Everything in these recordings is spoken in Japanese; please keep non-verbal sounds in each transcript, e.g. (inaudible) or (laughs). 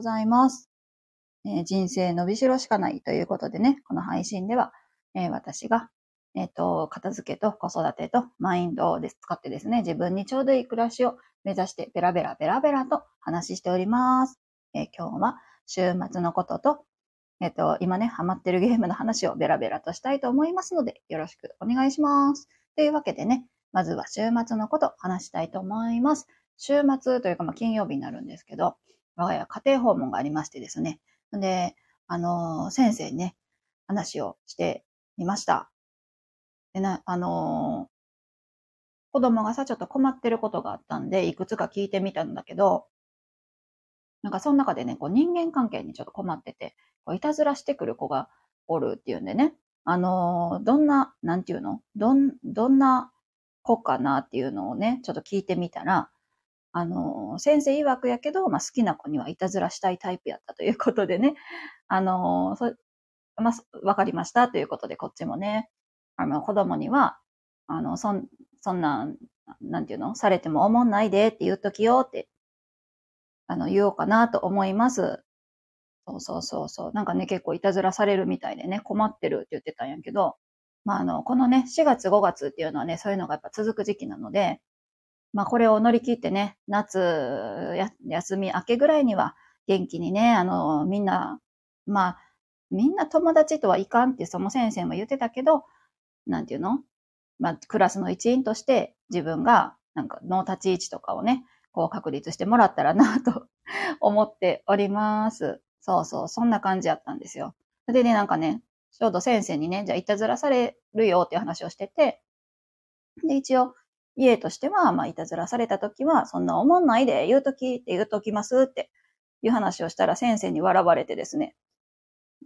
ございます。えー、人生伸びしろしかないということでね、この配信では、えー、私が、えっ、ー、と、片付けと子育てとマインドを使ってですね、自分にちょうどいい暮らしを目指してベラベラベラベラと話しております。え今日は週末のことと、えっ、と、今ね、ハマってるゲームの話をベラベラとしたいと思いますので、よろしくお願いします。というわけでね、まずは週末のこと話したいと思います。週末というか、まあ、金曜日になるんですけど、我が家家庭訪問がありましてですね。で、あの、先生にね、話をしてみました。でな、あの、子供がさ、ちょっと困ってることがあったんで、いくつか聞いてみたんだけど、なんかその中でね、こう人間関係にちょっと困ってて、こういたずらしてくる子がおるっていうんでね、あの、どんな、なんていうのどん、どんな子かなっていうのをね、ちょっと聞いてみたら、あの、先生曰くやけど、まあ、好きな子にはいたずらしたいタイプやったということでね、(laughs) あの、そまあ、わかりましたということで、こっちもね、あの、子供には、あの、そん、そんな、なんていうの？されても思んないでって言うときよって、あの、言おうかなと思います。そうそうそうそう。なんかね、結構いたずらされるみたいでね、困ってるって言ってたんやけど、まあ、あの、このね、4月5月っていうのはね、そういうのがやっぱ続く時期なので、まあ、これを乗り切ってね、夏や、休み明けぐらいには元気にね、あの、みんな、まあ、みんな友達とはいかんってその先生も言ってたけど、なんていうの？まあ、クラスの一員として自分が、なんか、の立ち位置とかをね、こう確立してもらったらなと (laughs) 思っております。そうそう、そんな感じやったんですよ。でね、なんかね、ちょうど先生にね、じゃあいたずらされるよっていう話をしてて、で、一応、家としては、まあ、いたずらされたときは、そんな思んないで、言うときって言うときますっていう話をしたら先生に笑われてですね、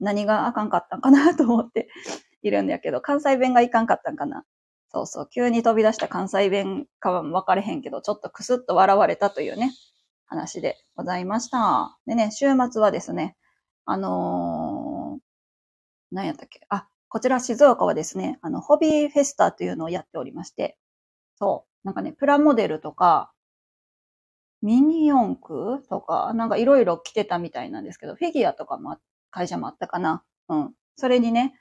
何があかんかったんかなと思って (laughs) いるんだけど、関西弁がいかんかったんかな。そうそう、急に飛び出した関西弁かは分かれへんけど、ちょっとクスッと笑われたというね、話でございました。でね、週末はですね、あのー、何やったっけ？あ、こちら静岡はですね、あの、ホビーフェスタというのをやっておりまして、そう。なんかね、プラモデルとか、ミニ四駆とか、なんかいろいろ来てたみたいなんですけど、フィギュアとかも、会社もあったかな。うん。それにね、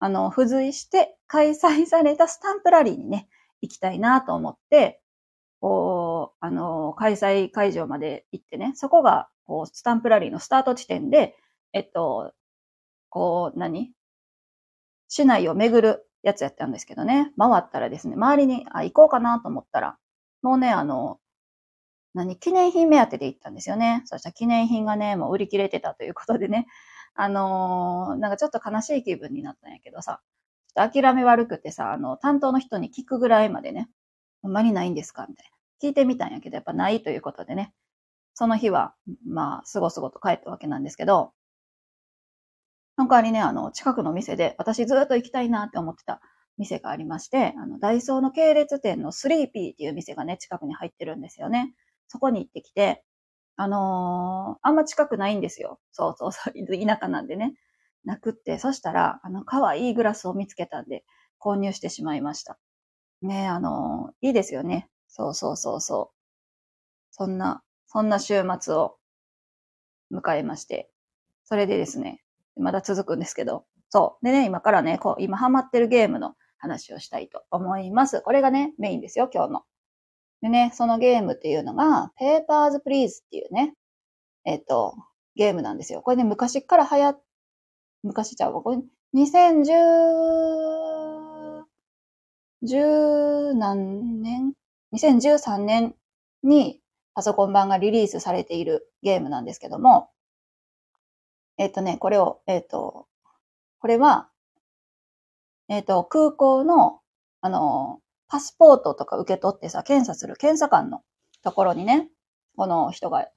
あの、付随して開催されたスタンプラリーにね、行きたいなと思って、こう、あの、開催会場まで行ってね、そこが、こう、スタンプラリーのスタート地点で、えっと、こう、何？市内を巡るやつやったんですけどね、回ったらですね、周りに、あ、行こうかなと思ったら、もうね、あの、何、記念品目当てで行ったんですよね。そしたら記念品がね、もう売り切れてたということでね、あのー、なんかちょっと悲しい気分になったんやけどさ、ちょっと諦め悪くてさ、あの、担当の人に聞くぐらいまでね、ほんまにないんですかみたいな。聞いてみたんやけど、やっぱないということでね、その日は、まあ、すごすごと帰ったわけなんですけど、の代わりね、あの、近くの店で、私ずっと行きたいなって思ってた店がありまして、あの、ダイソーの系列店のスリーピーっていう店がね、近くに入ってるんですよね。そこに行ってきて、あのー、あんま近くないんですよ。そうそうそう、田舎なんでね。なくって、そしたら、あの、可愛いグラスを見つけたんで、購入してしまいました。ねあのー、いいですよね。そうそうそうそう。そんな、そんな週末を迎えまして。それでですね、まだ続くんですけど、そう。でね、今からね、こう、今ハマってるゲームの話をしたいと思います。これがね、メインですよ、今日の。でね、そのゲームっていうのが、ペーパーズプリーズっていうね、えっ、と、ゲームなんですよ。これね、昔から流行っ、昔ちゃうわ。これ、2010、10何年 ?2013 年にパソコン版がリリースされているゲームなんですけども、えっ、とね、これを、えっ、と、これは、えっ、と、空港の、あの、パスポートとか受け取ってさ、検査する検査官のところにね、この人が、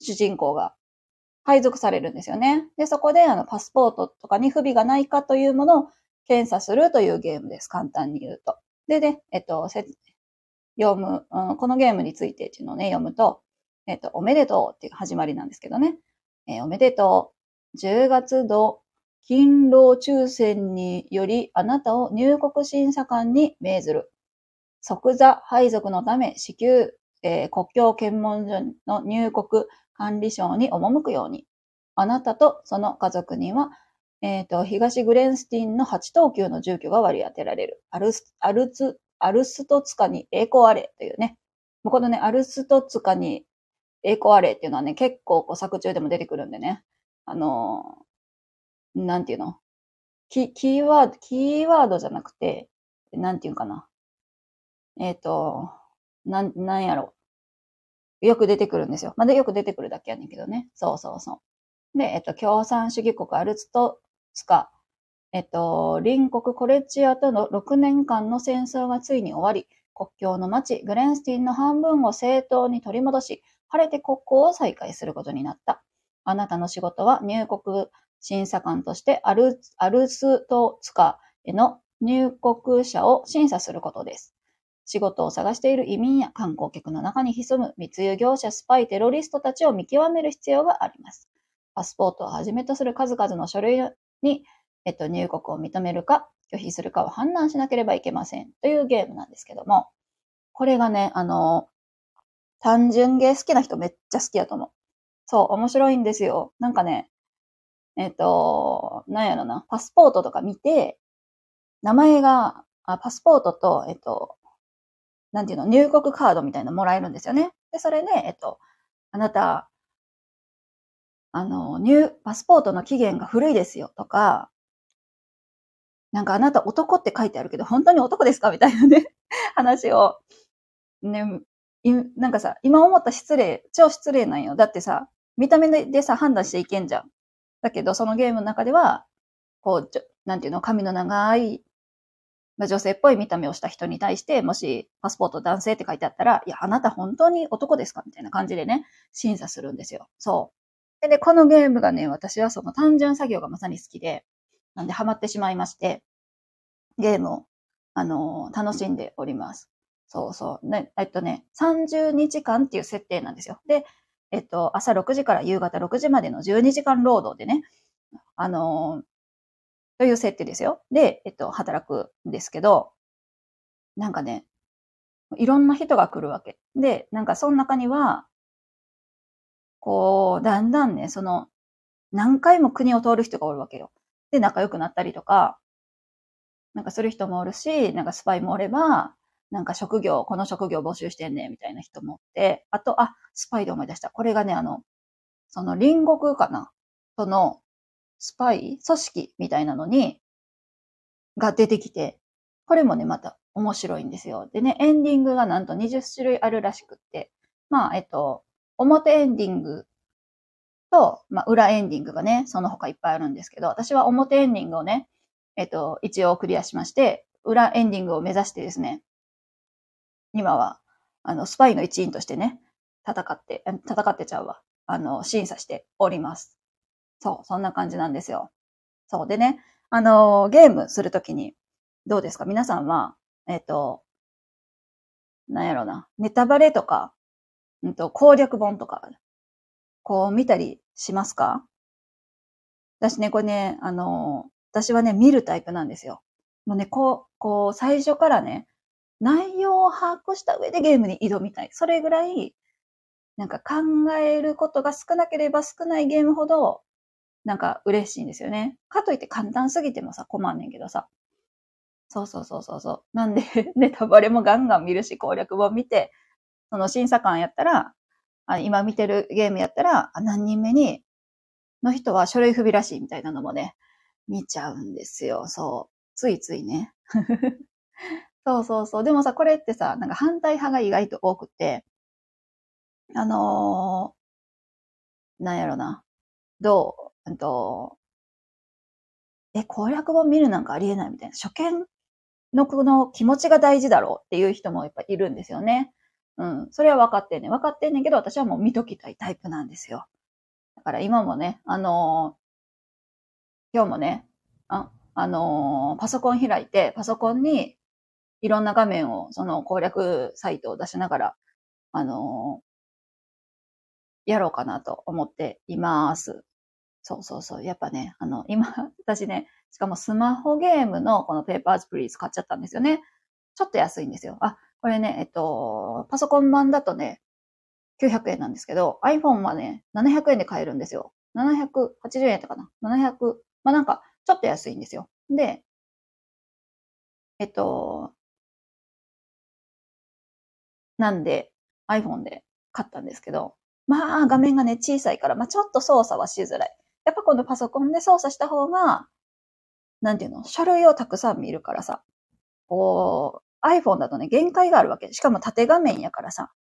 主人公が配属されるんですよね。で、そこであのパスポートとかに不備がないかというものを検査するというゲームです。簡単に言うと。でね、えっと、読む、うん、このゲームについてっていうのをね、読むと、えっと、おめでとうっていう始まりなんですけどね。えー、おめでとう。10月度勤労抽選によりあなたを入国審査官に命ずる。即座配属のため、至急、えー、国境検問所の入国管理省に赴くように。あなたとその家族には、え、ー、と、東グレンスティンの8等級の住居が割り当てられる。アルス、アルツ、アルストツカに栄光あれというね。このね、アルストツカに栄光あれっていうのはね、結構こう作中でも出てくるんでね。あの、なんていうの？キキーワード、キーワードじゃなくて、なんていうかな？えっ、ー、と、なん、なんやろ？よく出てくるんですよ。まあ、で、よく出てくるだけやねんけどね。そうそうそう。で、えっと、共産主義国アルツトツカ、えっと、隣国コレッチアとの6年間の戦争がついに終わり、国境の町グレンスティンの半分を正当に取り戻し、晴れて国交を再開することになった。あなたの仕事は入国審査官としてアルアルストツカへの入国者を審査することです。仕事を探している移民や観光客の中に潜む密輸業者、スパイ、テロリストたちを見極める必要があります。パスポートをはじめとする数々の書類に、えっと、入国を認めるか、拒否するかを判断しなければいけません。というゲームなんですけども、これがね、あの、単純ゲー好きな人めっちゃ好きやと思う。そう、面白いんですよ。なんかね、えっと、なんやろな、パスポートとか見て、名前が、あパスポートと、えっと、なんていうの、入国カードみたいなのもらえるんですよね。で、それで、えっと、あなた、あの、入、パスポートの期限が古いですよとか、なんかあなた男って書いてあるけど、本当に男ですか？みたいなね、(laughs) 話を、ね、なんかさ、今思った失礼、超失礼なんよ。だってさ、見た目でさ、判断していけんじゃん。だけど、そのゲームの中では、こう、なんていうの、髪の長い、女性っぽい見た目をした人に対して、もしパスポート男性って書いてあったら、いや、あなた本当に男ですか？みたいな感じでね、審査するんですよ。そう。で、このゲームがね、私はその単純作業がまさに好きで、なんでハマってしまいまして、ゲームを、あのー、楽しんでおります。そうそう。ね、えっとね、30日間っていう設定なんですよ。で、えっと、朝6時から夕方6時までの12時間労働でね、あの、という設定ですよ。で、えっと、働くんですけど、なんかね、いろんな人が来るわけ。で、なんかその中には、こう、だんだんね、その、何回も国を通る人がおるわけよ。で、仲良くなったりとか、なんかする人もおるし、なんかスパイもおれば、なんか職業、この職業募集してんね、みたいな人もって、あと、あ、スパイで思い出した。これがね、あの、その隣国かな？その、スパイ組織みたいなのに、が出てきて、これもね、また面白いんですよ。でね、エンディングがなんと20種類あるらしくって、まあ、えっと、表エンディングと、まあ、裏エンディングがね、その他いっぱいあるんですけど、私は表エンディングをね、えっと、一応クリアしまして、裏エンディングを目指してですね、今は、あの、スパイの一員としてね、戦って、戦ってちゃうわ。あの、審査しております。そう、そんな感じなんですよ。そう。でね、あの、ゲームするときに、どうですか？皆さんは、えっ、ー、と、なんやろな、ネタバレとか、うんと、攻略本とか、こう見たりしますか？私ね、これね、あの、私はね、見るタイプなんですよ。もうね、こう、こう、最初からね、内容を把握した上でゲームに挑みたい。それぐらい、なんか考えることが少なければ少ないゲームほど、なんか嬉しいんですよね。かといって簡単すぎてもさ、困んねんけどさ。そうそうそうそうそう。なんで、(laughs) ネタバレもガンガン見るし、攻略本見て、その審査官やったら、あ今見てるゲームやったら、何人目に、の人は書類不備らしいみたいなのもね、見ちゃうんですよ。そう。ついついね。(laughs) そうそうそう。でもさ、これってさ、なんか反対派が意外と多くて、あのー、なんやろな。どう？うんと、え、攻略本見るなんかありえないみたいな。初見のこの気持ちが大事だろうっていう人もやっぱいるんですよね。うん。それは分かってんねん。分かってんねんけど、私はもう見ときたいタイプなんですよ。だから今もね、あのー、今日もね、あ、あのー、パソコン開いて、パソコンにいろんな画面を、その攻略サイトを出しながら、あのー、やろうかなと思っています。そうそうそう。やっぱね、あの、今、(laughs) 私ね、しかもスマホゲームのこのペーパーズプリーズ買っちゃったんですよね。ちょっと安いんですよ。あ、これね、えっと、パソコン版だとね、900円なんですけど、iPhone はね、700円で買えるんですよ。780円やったかな ?700、まあなんか、ちょっと安いんですよ。で、えっと、なんで iPhone で買ったんですけど、まあ画面がね、小さいから、まあちょっと操作はしづらい。やっぱこのパソコンで操作した方が、なんていうの、書類をたくさん見るからさ、こう、iPhone だとね、限界があるわけ。しかも縦画面やからさ、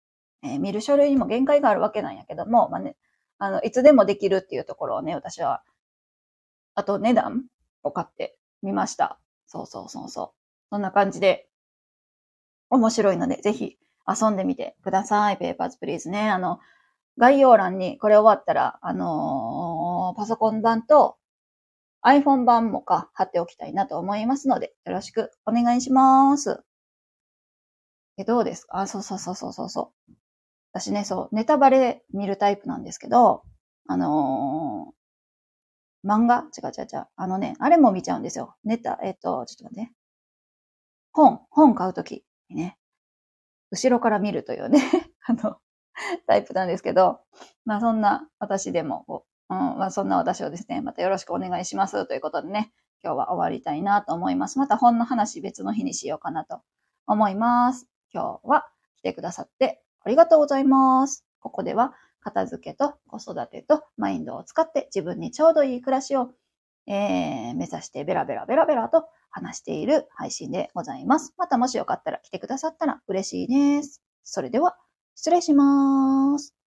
えー、見る書類にも限界があるわけなんやけども、まあね、あの、いつでもできるっていうところをね、私は、あと値段を買ってみました。そうそうそうそう。そんな感じで、面白いので、ぜひ遊んでみてください。ペーパーズプリーズね。あの、概要欄にこれ終わったら、あのー、パソコン版と iPhone 版もか貼っておきたいなと思いますので、よろしくお願いします。え、どうですか？あ、そうそうそうそうそうそう。私ね、そう、ネタバレ見るタイプなんですけど、あのー、漫画？違う違う違う。あのね、あれも見ちゃうんですよ。ネタ、えっと、ちょっと待って。本、本買うときにね、後ろから見るというね (laughs) あの、タイプなんですけど、まあそんな私でも、うん、まあそんな私をですね、またよろしくお願いしますということでね、今日は終わりたいなと思います。また本の話別の日にしようかなと思います。今日は来てくださってありがとうございます。ここでは片付けと子育てとマインドを使って自分にちょうどいい暮らしを、えー、目指してベラベラベラベラと話している配信でございます。またもしよかったら来てくださったら嬉しいです。それでは失礼します。